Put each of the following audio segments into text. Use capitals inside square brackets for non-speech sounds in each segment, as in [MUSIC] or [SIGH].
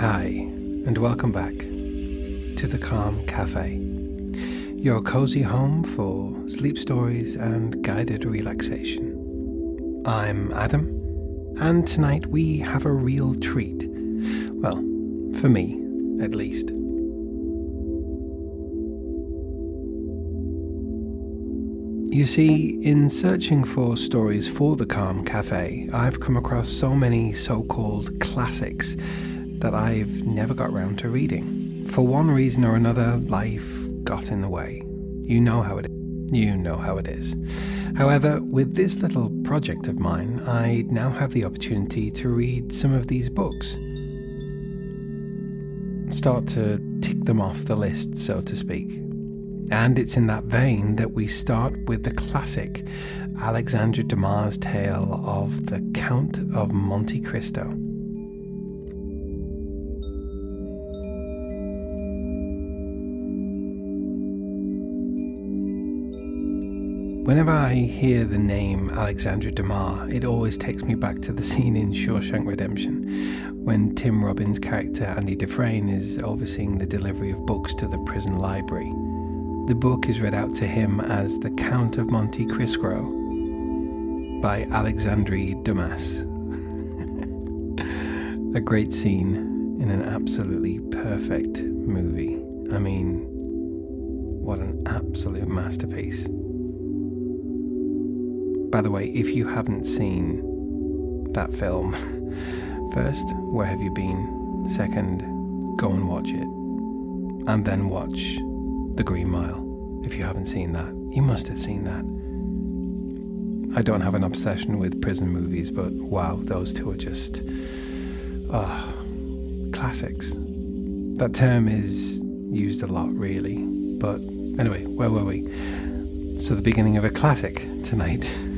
Hi, and welcome back to the Calm Cafe, your cozy home for sleep stories and guided relaxation. I'm Adam, and tonight we have a real treat. Well, for me, at least. You see, in searching for stories for the Calm Cafe, I've come across so many so called classics that I've never got round to reading. For one reason or another, life got in the way. You know how it is. You know how it is. However, with this little project of mine, I now have the opportunity to read some of these books. Start to tick them off the list, so to speak. And it's in that vein that we start with the classic Alexandre Dumas' tale of The Count of Monte Cristo. Whenever I hear the name Alexandre Dumas, it always takes me back to the scene in Shawshank Redemption when Tim Robbins' character Andy Dufresne is overseeing the delivery of books to the prison library. The book is read out to him as The Count of Monte Cristo by Alexandre Dumas. [LAUGHS] A great scene in an absolutely perfect movie. I mean, what an absolute masterpiece. By the way, if you haven't seen that film, [LAUGHS] first, where have you been? Second, go and watch it. And then watch The Green Mile. If you haven't seen that, you must have seen that. I don't have an obsession with prison movies, but wow, those two are just ah classics. That term is used a lot, really. But anyway, where were we? So, the beginning of a classic tonight. [LAUGHS]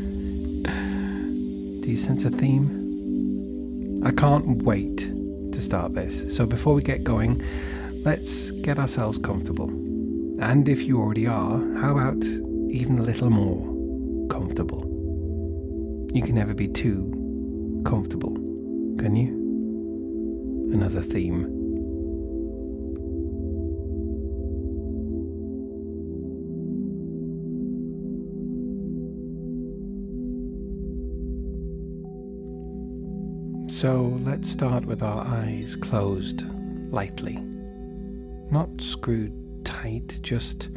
You sense a theme? I can't wait to start this. So, before we get going, let's get ourselves comfortable. And if you already are, how about even a little more comfortable? You can never be too comfortable, can you? Another theme. So let's start with our eyes closed lightly, not screwed tight, just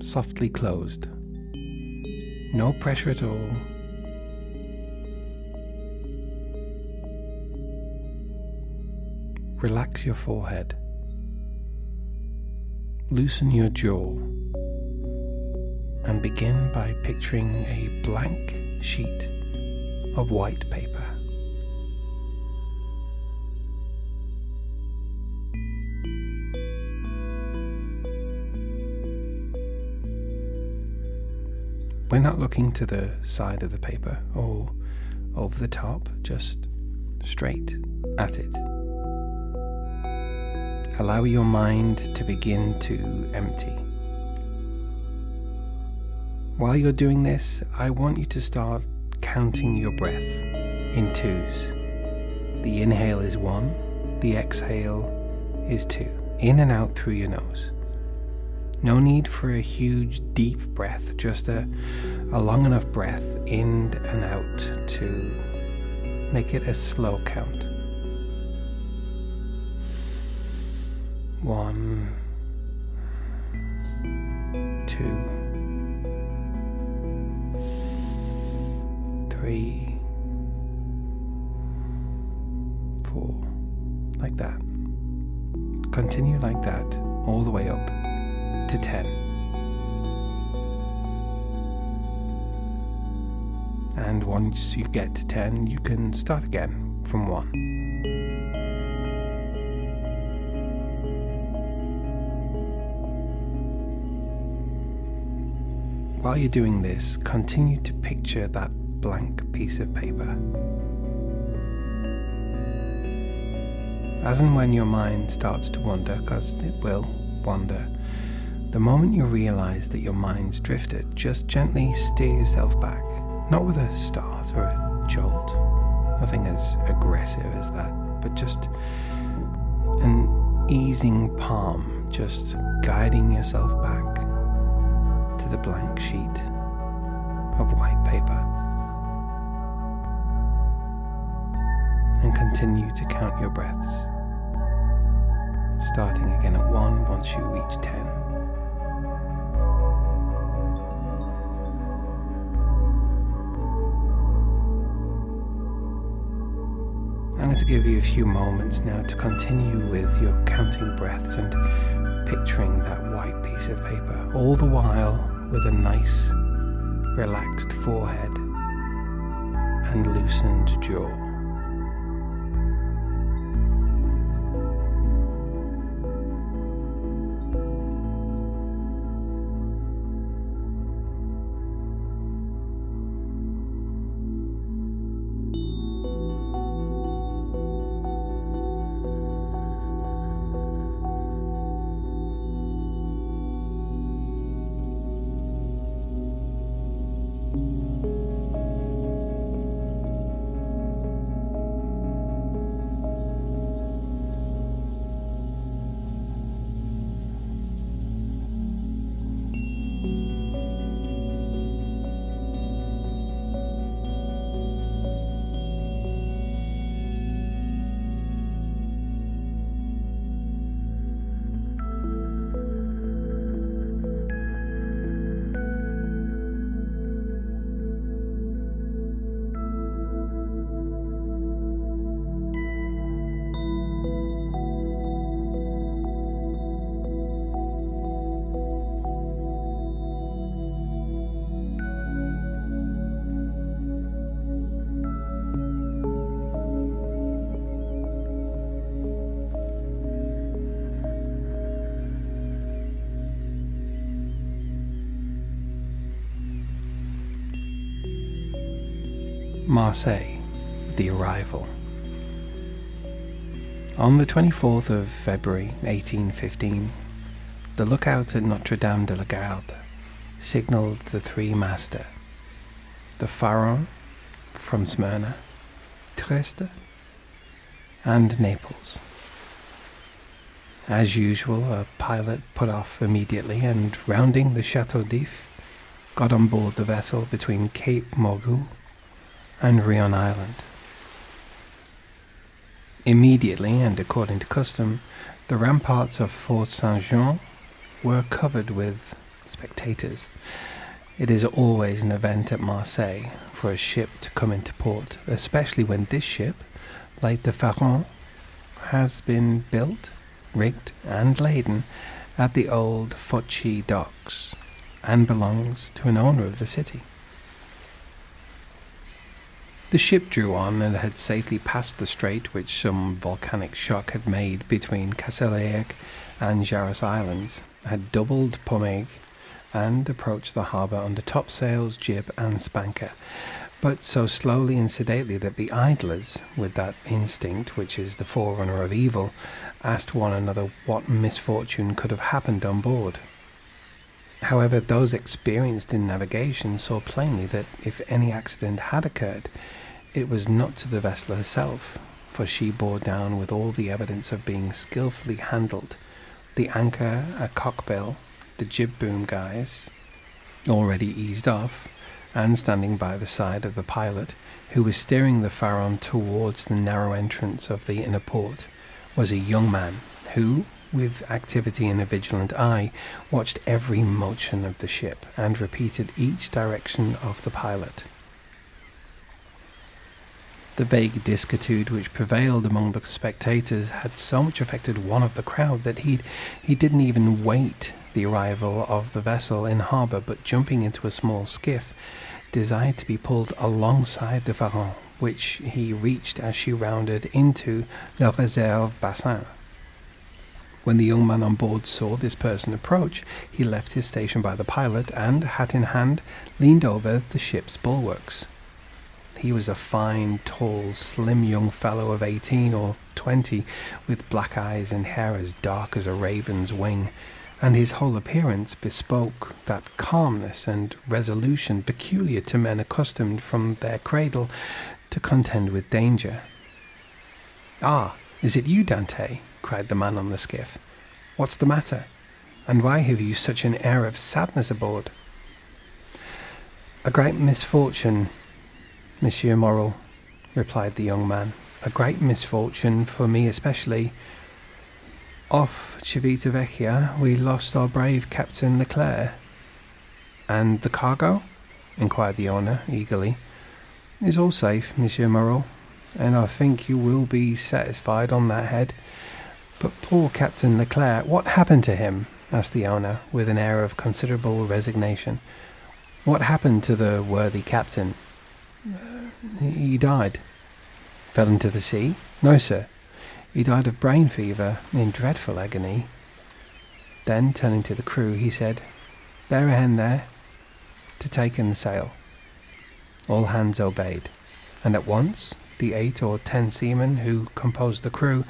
softly closed. No pressure at all. Relax your forehead. Loosen your jaw. And begin by picturing a blank sheet of white paper. We're not looking to the side of the paper or over the top, just straight at it. Allow your mind to begin to empty. While you're doing this, I want you to start counting your breath in twos. The inhale is one, the exhale is two. In and out through your nose. No need for a huge, deep breath, just a, a long enough breath in and out to make it a slow count. One, two, three, four, like that. Continue like that all the way up to 10. And once you get to 10, you can start again from 1. While you're doing this, continue to picture that blank piece of paper. As and when your mind starts to wander, because it will wander, the moment you realize that your mind's drifted, just gently steer yourself back. Not with a start or a jolt, nothing as aggressive as that, but just an easing palm just guiding yourself back to the blank sheet of white paper. And continue to count your breaths, starting again at one once you reach ten. Going to give you a few moments now to continue with your counting breaths and picturing that white piece of paper, all the while with a nice, relaxed forehead and loosened jaw. Marseille, The Arrival. On the 24th of February 1815, the lookout at Notre Dame de la Garde signaled the three master, the Pharaon from Smyrna, Trieste, and Naples. As usual, a pilot put off immediately and, rounding the Chateau d'If, got on board the vessel between Cape Morgan and Rion Island. Immediately, and according to custom, the ramparts of Fort Saint Jean were covered with spectators. It is always an event at Marseille for a ship to come into port, especially when this ship, like the Pharaon, has been built, rigged, and laden at the old Phocée docks and belongs to an owner of the city. The ship drew on and had safely passed the strait which some volcanic shock had made between Castillejoc and Jaros Islands, had doubled Pomègue, and approached the harbour under topsails, jib, and spanker, but so slowly and sedately that the idlers, with that instinct which is the forerunner of evil, asked one another what misfortune could have happened on board. However, those experienced in navigation saw plainly that if any accident had occurred, it was not to the vessel herself, for she bore down with all the evidence of being skilfully handled the anchor, a cockbill, the jib boom guys, already eased off, and standing by the side of the pilot, who was steering the Pharaon towards the narrow entrance of the inner port, was a young man who, with activity and a vigilant eye, watched every motion of the ship and repeated each direction of the pilot. The vague disquietude which prevailed among the spectators had so much affected one of the crowd that he he didn't even wait the arrival of the vessel in harbour, but jumping into a small skiff, desired to be pulled alongside the Pharaon, which he reached as she rounded into La Réserve Bassin. When the young man on board saw this person approach, he left his station by the pilot and, hat in hand, leaned over the ship's bulwarks. He was a fine, tall, slim young fellow of eighteen or twenty, with black eyes and hair as dark as a raven's wing, and his whole appearance bespoke that calmness and resolution peculiar to men accustomed from their cradle to contend with danger. Ah, is it you, Dantès? cried the man on the skiff. What's the matter? And why have you such an air of sadness aboard? A great misfortune, Monsieur Morrel, replied the young man. A great misfortune for me especially. Off Civita Vecchia we lost our brave Captain Leclerc. And the cargo? inquired the owner eagerly. Is all safe, Monsieur Morrel, and I think you will be satisfied on that head. But poor Captain Leclerc, what happened to him? asked the owner, with an air of considerable resignation. What happened to the worthy captain? He died. Fell into the sea? No, sir. He died of brain fever, in dreadful agony. Then, turning to the crew, he said, Bear a hand there, to take in the sail. All hands obeyed, and at once the eight or ten seamen who composed the crew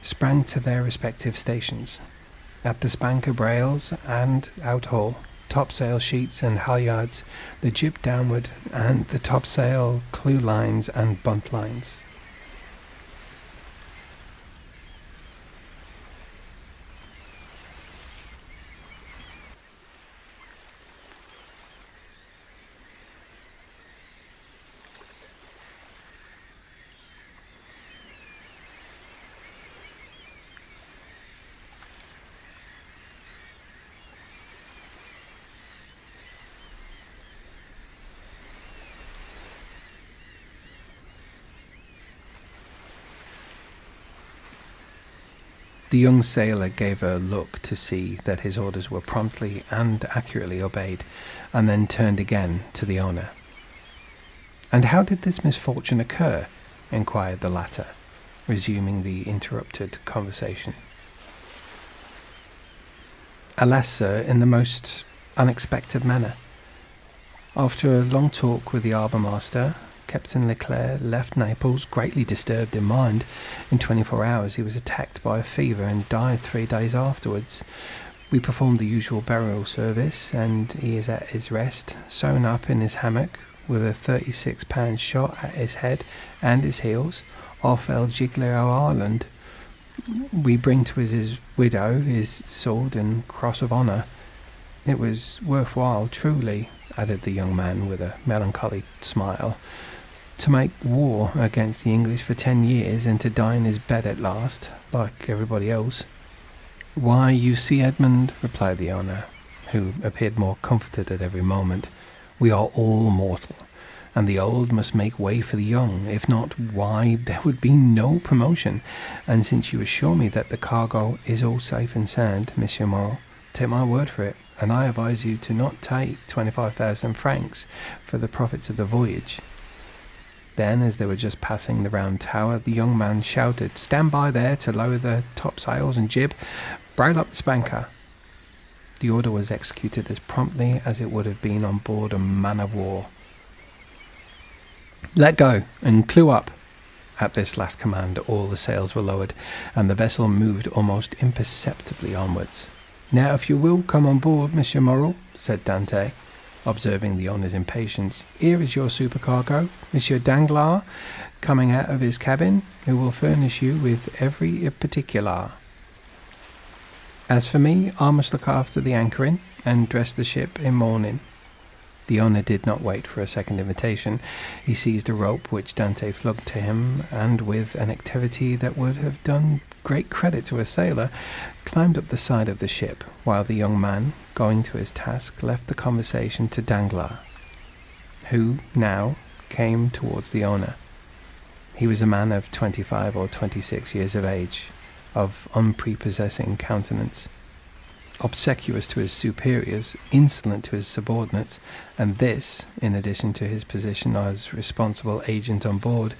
sprang to their respective stations. At the spanker brails and out outhaul, topsail sheets and halyards, the jib downward, and the topsail clew lines and buntlines. The young sailor gave a look to see that his orders were promptly and accurately obeyed, and then turned again to the owner. And how did this misfortune occur? inquired the latter, resuming the interrupted conversation. Alas, sir, in the most unexpected manner. After a long talk with the harbour master Captain Leclerc left Naples greatly disturbed in mind. In 24 hours, he was attacked by a fever and died three days afterwards. We performed the usual burial service, and he is at his rest, sewn up in his hammock, with a 36 pound shot at his head and his heels, off El Giglio Island. We bring to his, his widow his sword and cross of honour. It was worthwhile, truly, added the young man with a melancholy smile to make war against the English for ten years and to die in his bed at last, like everybody else. Why, you see, Edmond, replied the owner, who appeared more comforted at every moment, we are all mortal, and the old must make way for the young. If not, why, there would be no promotion. And since you assure me that the cargo is all safe and sound, Monsieur Morrel, take my word for it, and I advise you to not take twenty-five thousand francs for the profits of the voyage. Then, as they were just passing the round tower, the young man shouted, Stand by there to lower the topsails and jib, brail up the spanker. The order was executed as promptly as it would have been on board a man of war. Let go and clew up. At this last command, all the sails were lowered, and the vessel moved almost imperceptibly onwards. Now, if you will come on board, Monsieur Morrel, said Dantès observing the owner's impatience. Here is your supercargo, Monsieur Danglars, coming out of his cabin, who will furnish you with every particular. As for me, I must look after the anchoring and dress the ship in mourning. The owner did not wait for a second invitation. He seized a rope which Dantès flung to him, and with an activity that would have done great credit to a sailor, climbed up the side of the ship, while the young man, going to his task, left the conversation to Danglars, who now came towards the owner. He was a man of twenty-five or twenty-six years of age, of unprepossessing countenance, obsequious to his superiors, insolent to his subordinates, and this, in addition to his position as responsible agent on board,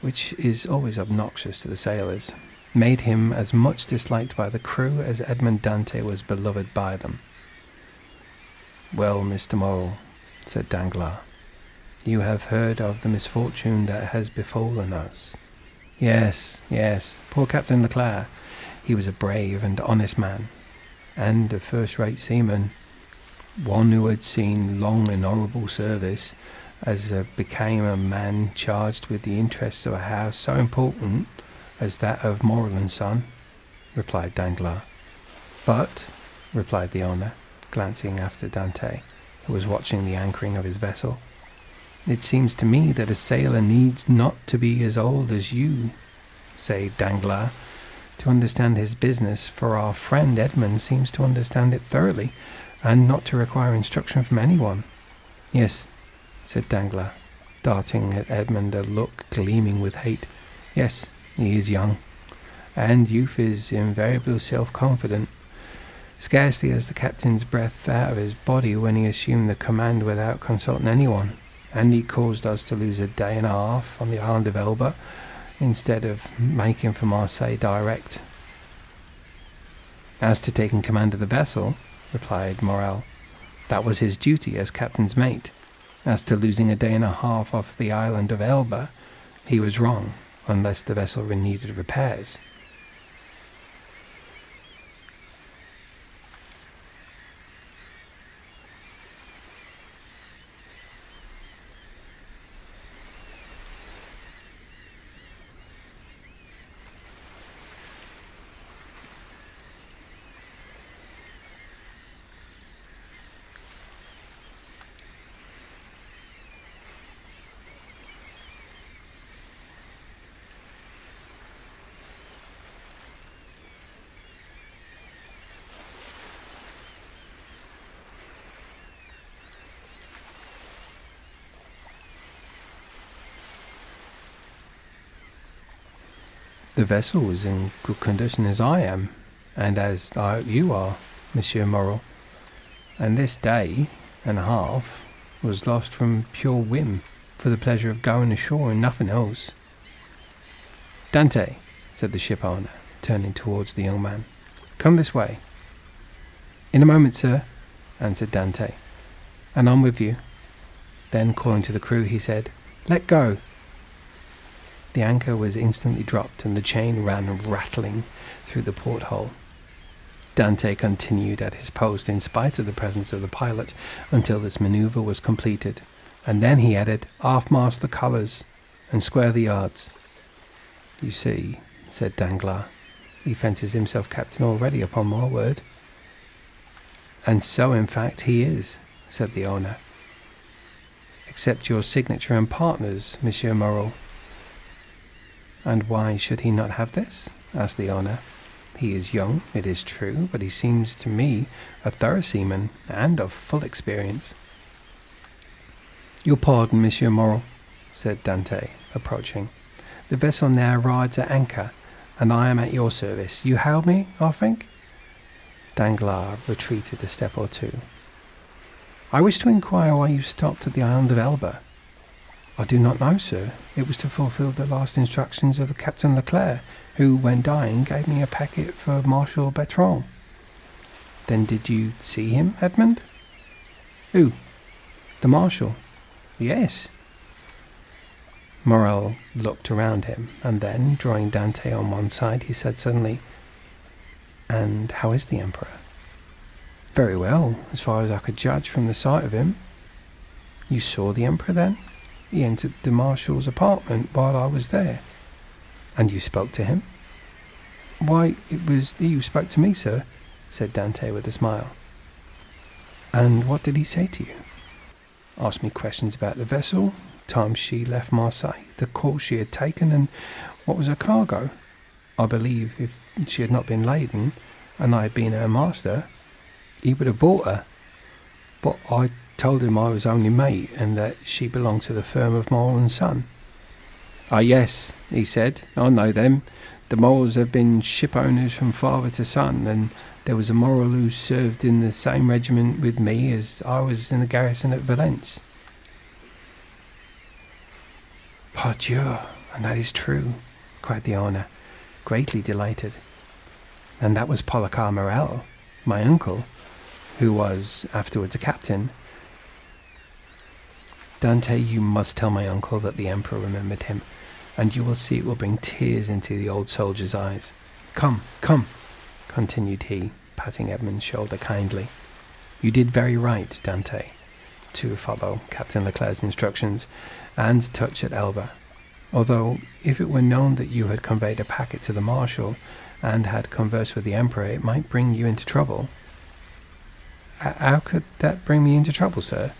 which is always obnoxious to the sailors, made him as much disliked by the crew as Edmond Dantès was beloved by them. Well, Mr. Morrel, said Danglars, you have heard of the misfortune that has befallen us. Yes, yes, poor Captain Leclerc. He was a brave and honest man, and a first-rate seaman, one who had seen long and honourable service, as became a man charged with the interests of a house so important as that of Morrel and Son. replied Danglars. But, replied the owner, glancing after Dantès, who was watching the anchoring of his vessel, it seems to me that a sailor needs not to be as old as you, say Danglars, to understand his business, for our friend Edmond seems to understand it thoroughly, and not to require instruction from anyone. Yes, said Danglars, darting at Edmond a look gleaming with hate. Yes, he is young, and youth is invariably self-confident. Scarcely has the captain's breath out of his body when he assumed the command without consulting anyone, and he caused us to lose a day and a half on the island of Elba instead of making for Marseille direct. As to taking command of the vessel, replied Morrel, that was his duty as captain's mate. As to losing a day and a half off the island of Elba, he was wrong, unless the vessel needed repairs. The vessel was in good condition as I am, and as I hope you are, Monsieur Morrel. And this day and a half was lost from pure whim, for the pleasure of going ashore and nothing else. Dantès, said the ship owner, turning towards the young man, come this way. In a moment, sir, answered Dantès, and I'm with you. Then, calling to the crew, he said, Let go. The anchor was instantly dropped and the chain ran rattling through the porthole. Dantès continued at his post in spite of the presence of the pilot until this maneuver was completed, and then he added, Half mast the colours and square the yards. You see, said Danglars, he fancies himself captain already, upon my word. And so, in fact, he is, said the owner. Accept your signature and partners, Monsieur Morrel. And why should he not have this? asked the owner. He is young, it is true, but he seems to me a thorough seaman and of full experience. Your pardon, Monsieur Morrel, said Dantès, approaching. The vessel now rides at anchor, and I am at your service. You hail me, I think? Danglars retreated a step or two. I wish to inquire why you stopped at the island of Elba. I do not know, sir. It was to fulfill the last instructions of Captain Leclerc, who, when dying, gave me a packet for Marshal Bertrand. Then did you see him, Edmond? Who? The Marshal? Yes. Morrel looked around him, and then, drawing Dantès on one side, he said suddenly, And how is the Emperor? Very well, as far as I could judge from the sight of him. You saw the Emperor then? He entered the Marshal's apartment while I was there. And you spoke to him? Why, it was who spoke to me, sir, said Dantès with a smile. And what did he say to you? Asked me questions about the vessel, time she left Marseille, the course she had taken, and what was her cargo. I believe if she had not been laden, and I had been her master, he would have bought her. But I told him I was only mate and that she belonged to the firm of Morrel and Son. Ah, yes, he said, I know them. The Morrels have been ship owners from father to son, and there was a Morrel who served in the same regiment with me as I was in the garrison at Valence. Pardieu, and that is true, cried the owner, greatly delighted. And that was Policar Morrel, my uncle, who was afterwards a captain, Dantès, you must tell my uncle that the Emperor remembered him, and you will see it will bring tears into the old soldier's eyes. Come, come, continued he, patting Edmond's shoulder kindly. You did very right, Dantès, to follow Captain Leclerc's instructions and touch at Elba. Although, if it were known that you had conveyed a packet to the Marshal, and had conversed with the Emperor, it might bring you into trouble. How could that bring me into trouble, sir?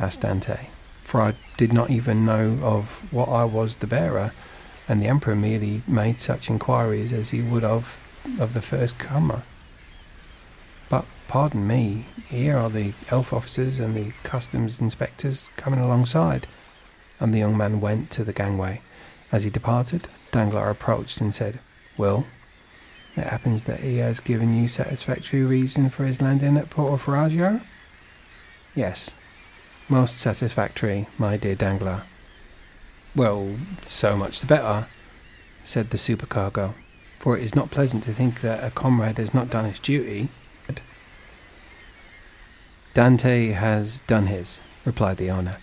Asked Dantès, for I did not even know of what I was the bearer, and the Emperor merely made such inquiries as he would of of the first comer. But pardon me, here are the elf officers and the customs inspectors coming alongside. And the young man went to the gangway. As he departed, Danglars approached and said, Well, it happens that he has given you satisfactory reason for his landing at Porto Yes, most satisfactory, my dear Danglars. Well, so much the better, said the supercargo, for it is not pleasant to think that a comrade has not done his duty. Dantès has done his, replied the owner,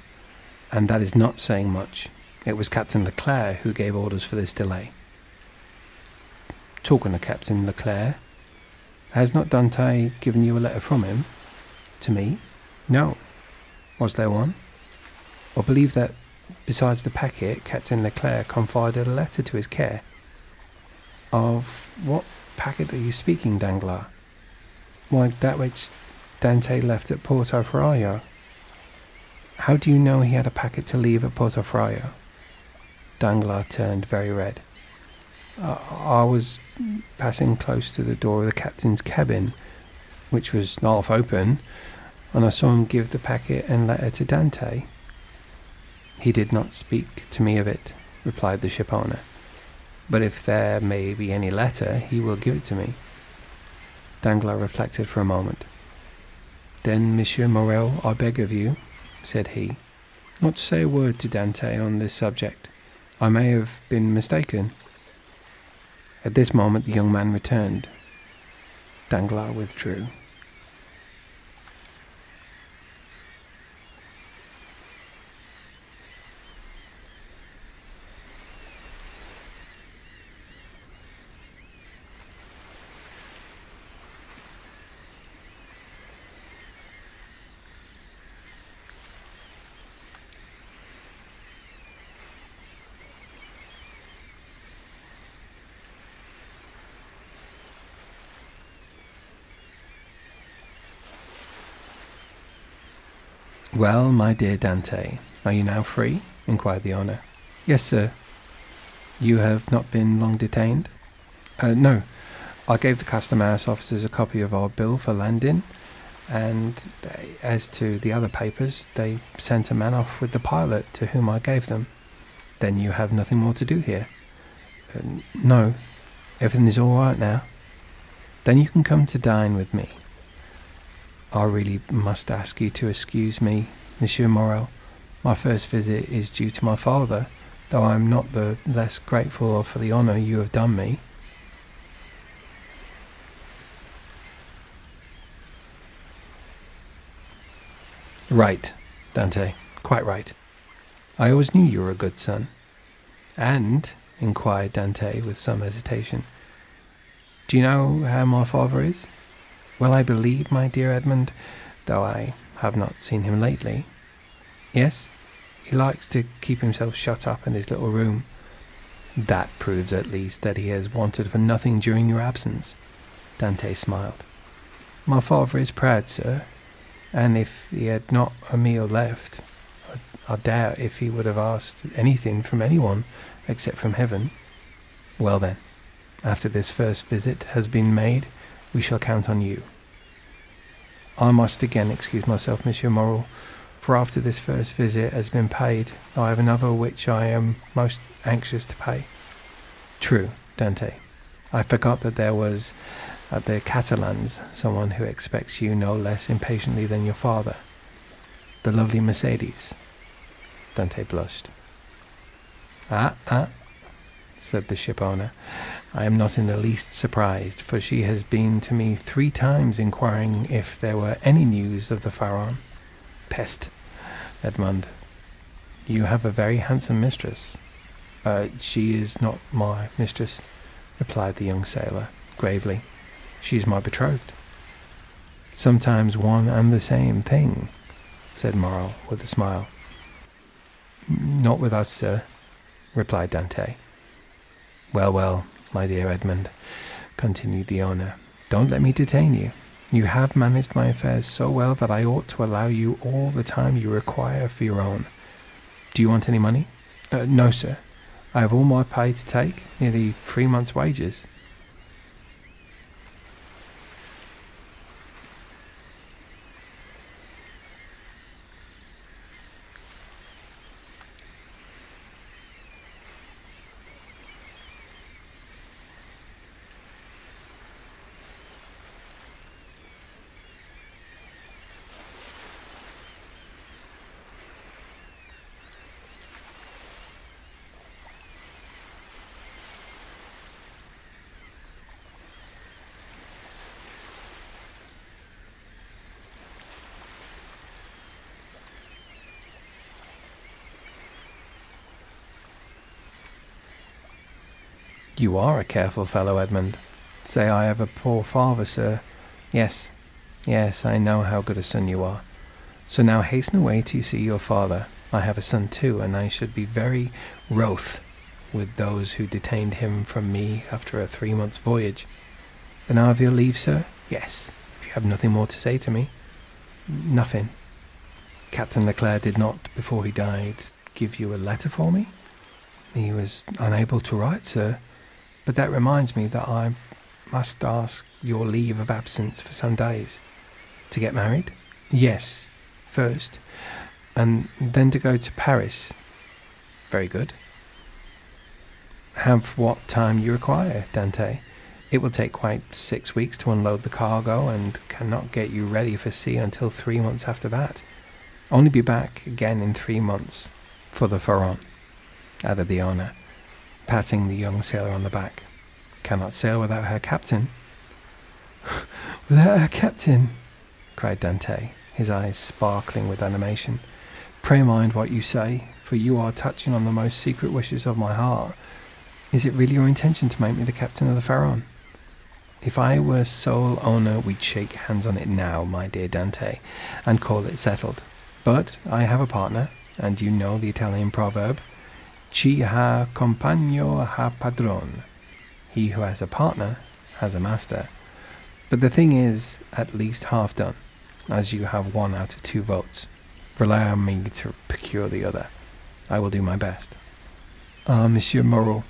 and that is not saying much. It was Captain Leclerc who gave orders for this delay. Talking of Captain Leclerc, has not Dantès given you a letter from him? To me? No. Was there one? I believe that, besides the packet, Captain Leclerc confided a letter to his care. Of what packet are you speaking, Danglars? Why, that which Dantès left at Porto Ferraio. How do you know he had a packet to leave at Porto Ferraio? Danglars turned very red. Uh, I was passing close to the door of the captain's cabin, which was not half open, and I saw him give the packet and letter to Dantès. He did not speak to me of it, replied the shipowner. But if there may be any letter, he will give it to me. Danglars reflected for a moment. Then, Monsieur Morrel, I beg of you, said he, not to say a word to Dantès on this subject. I may have been mistaken. At this moment the young man returned. Danglars withdrew. Well, my dear Dantès, are you now free? inquired the owner. Yes, sir. You have not been long detained? Uh, no. I gave the custom house officers a copy of our bill for landing, and as to the other papers, they sent a man off with the pilot to whom I gave them. Then you have nothing more to do here? Uh, no. Everything is all right now. Then you can come to dine with me. I really must ask you to excuse me, Monsieur Morrel. My first visit is due to my father, though I am not the less grateful for the honour you have done me. Right, Dantès, quite right. I always knew you were a good son. And, inquired Dantès with some hesitation, do you know how my father is? Well, I believe, my dear Edmond, though I have not seen him lately. Yes, he likes to keep himself shut up in his little room. That proves at least that he has wanted for nothing during your absence. Dantès smiled. My father is proud, sir, and if he had not a meal left, I, I doubt if he would have asked anything from anyone except from heaven. Well then, after this first visit has been made, we shall count on you. I must again excuse myself, Monsieur Morrel, for after this first visit has been paid, I have another which I am most anxious to pay. True, Dantès. I forgot that there was at the Catalans someone who expects you no less impatiently than your father. The lovely Mercedes. Dantès blushed. Ah, ah, said the ship owner. I am not in the least surprised, for she has been to me three times inquiring if there were any news of the Pharaon. Pest, Edmond. You have a very handsome mistress. Uh, she is not my mistress, replied the young sailor, gravely. She is my betrothed. Sometimes one and the same thing, said Morrel with a smile. Not with us, sir, replied Dantès. Well, well, my dear Edmond, continued the owner. Don't let me detain you. You have managed my affairs so well that I ought to allow you all the time you require for your own. Do you want any money? Uh, no, sir. I have all my pay to take, nearly three months' wages. You are a careful fellow, Edmond. Say I have a poor father, sir. Yes, yes, I know how good a son you are. So now hasten away to see your father. I have a son too, and I should be very wroth with those who detained him from me after a three months' voyage. Then I have your leave, sir? Yes, if you have nothing more to say to me. Nothing. Captain Leclerc did not, before he died, give you a letter for me? He was unable to write, sir. But that reminds me that I must ask your leave of absence for some days. To get married? Yes, first. And then to go to Paris. Very good. Have what time you require, Dantès. It will take quite six weeks to unload the cargo and cannot get you ready for sea until three months after that. Only be back again in three months for the Pharaon, added the owner patting the young sailor on the back. Cannot sail without her captain. [LAUGHS] without her captain, cried Dantès, his eyes sparkling with animation. Pray mind what you say, for you are touching on the most secret wishes of my heart. Is it really your intention to make me the captain of the Pharaon? If I were sole owner, we'd shake hands on it now, my dear Dantès, and call it settled. But I have a partner, and you know the Italian proverb, Chi ha compagno ha padron. He who has a partner has a master. But the thing is at least half done, as you have one out of two votes. Rely on me to procure the other. I will do my best. Ah, Monsieur Moreau,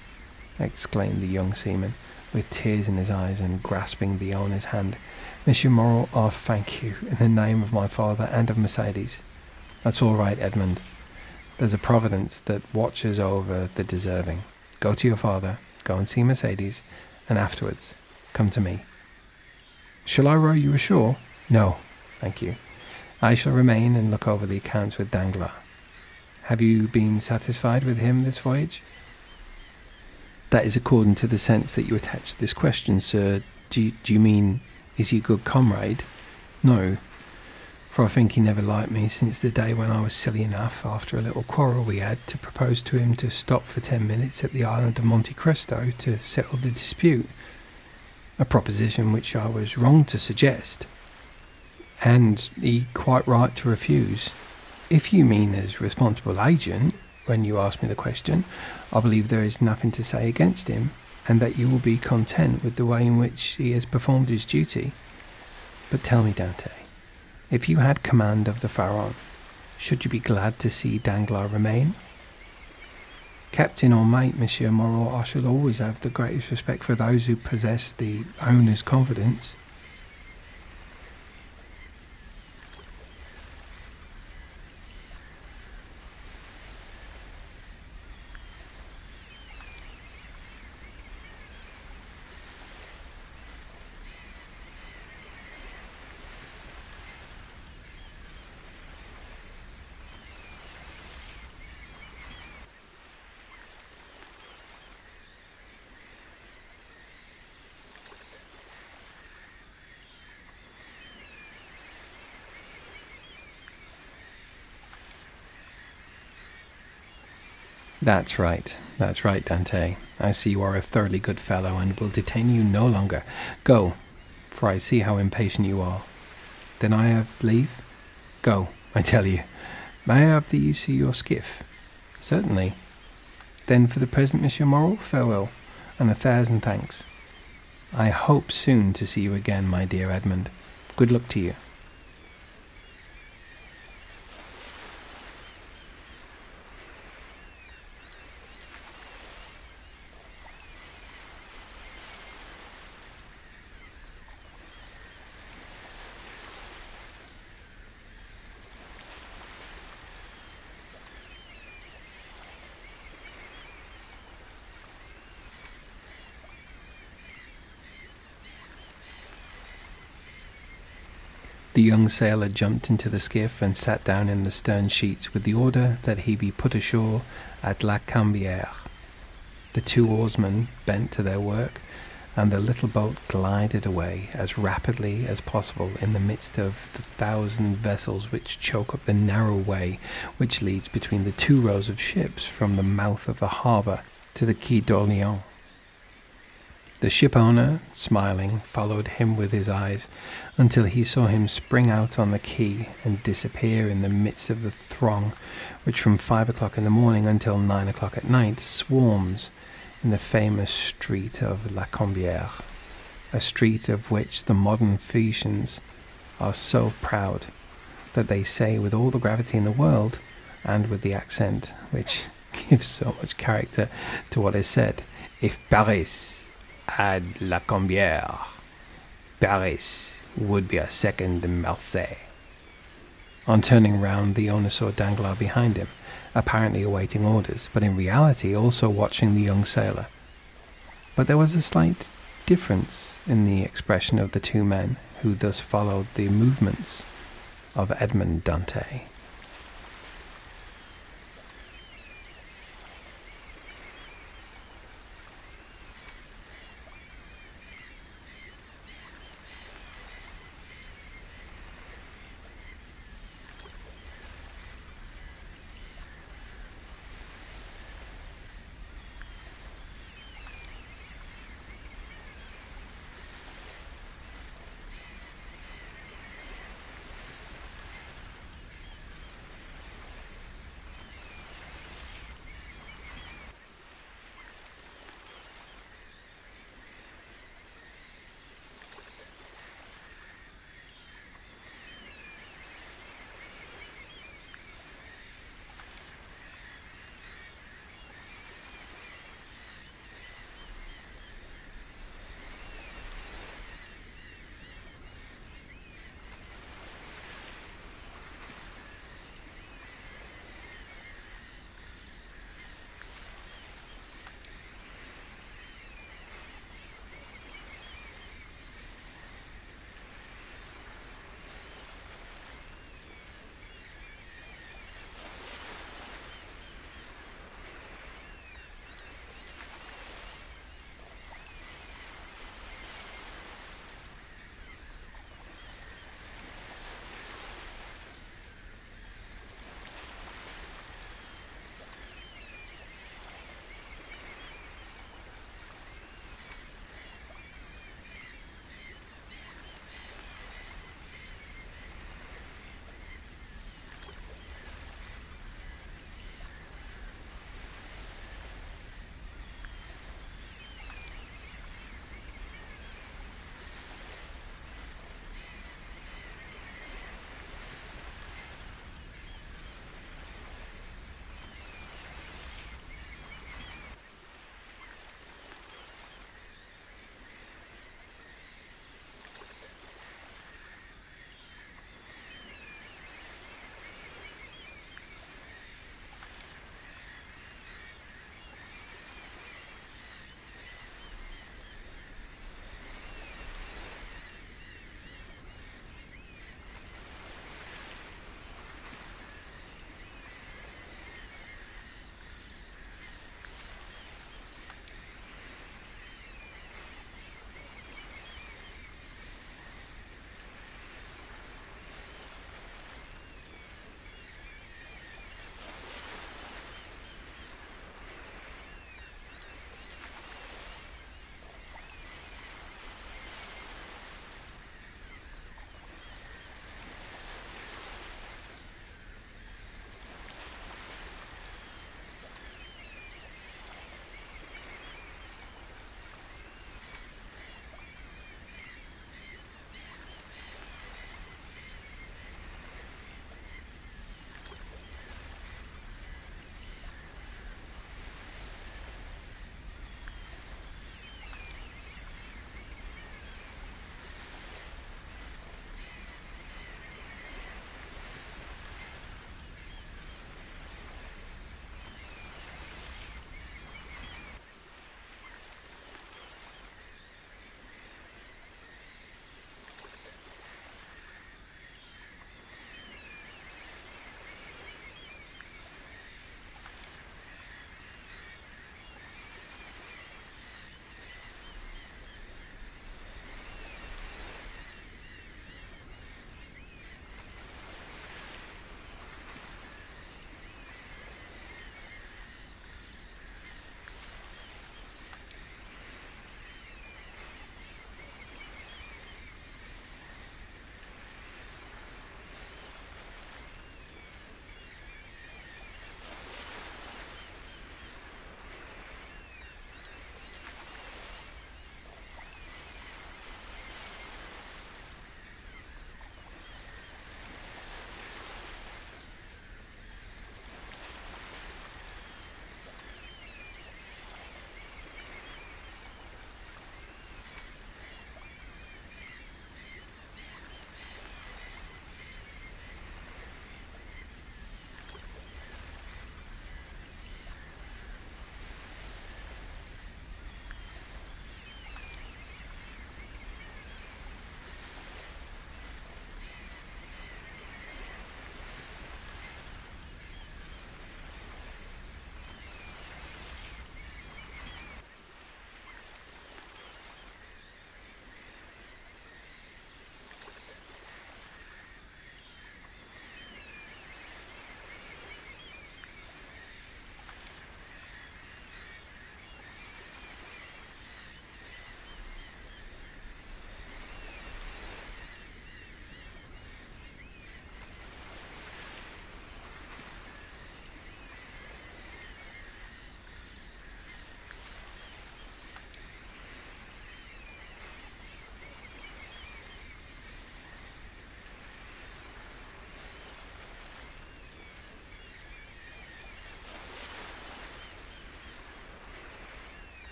exclaimed the young seaman, with tears in his eyes and grasping the owner's hand. Monsieur Moreau, oh, thank you, in the name of my father and of Mercedes. That's all right, Edmond. There's a providence that watches over the deserving. Go to your father, go and see Mercedes, and afterwards come to me. Shall I row you ashore? No, thank you. I shall remain and look over the accounts with Danglars. Have you been satisfied with him this voyage? That is according to the sense that you attach to this question, sir. Do, do you mean, is he a good comrade? No, for I think he never liked me since the day when I was silly enough, after a little quarrel we had, to propose to him to stop for ten minutes at the island of Monte Cristo to settle the dispute. A proposition which I was wrong to suggest, and he quite right to refuse. If you mean as responsible agent, when you ask me the question, I believe there is nothing to say against him, and that you will be content with the way in which he has performed his duty. But tell me, Dantès, if you had command of the Pharaon, should you be glad to see Danglars remain? Captain or mate, Monsieur Moreau, I shall always have the greatest respect for those who possess the owner's confidence. That's right. That's right, Dantès. I see you are a thoroughly good fellow and will detain you no longer. Go, for I see how impatient you are. Then I have leave? Go, I tell you. May I have the use of your skiff? Certainly. Then for the present, Monsieur Morrel, farewell. and a thousand thanks. I hope soon to see you again, my dear Edmond. Good luck to you. The sailor jumped into the skiff and sat down in the stern sheets with the order that he be put ashore at La Canebière. The two oarsmen bent to their work, and the little boat glided away as rapidly as possible in the midst of the thousand vessels which choke up the narrow way which leads between the two rows of ships from the mouth of the harbour to the Quai d'Orléans. The shipowner, smiling, followed him with his eyes until he saw him spring out on the quay and disappear in the midst of the throng which from five o'clock in the morning until nine o'clock at night swarms in the famous street of La Canebière, a street of which the modern Phoenicians are so proud that they say with all the gravity in the world and with the accent which [LAUGHS] gives so much character to what is said, if Paris had La Canebière, Paris would be a second Marseille. On turning round, the owner saw Danglars behind him, apparently awaiting orders, but in reality also watching the young sailor. But there was a slight difference in the expression of the two men who thus followed the movements of Edmond Dantès.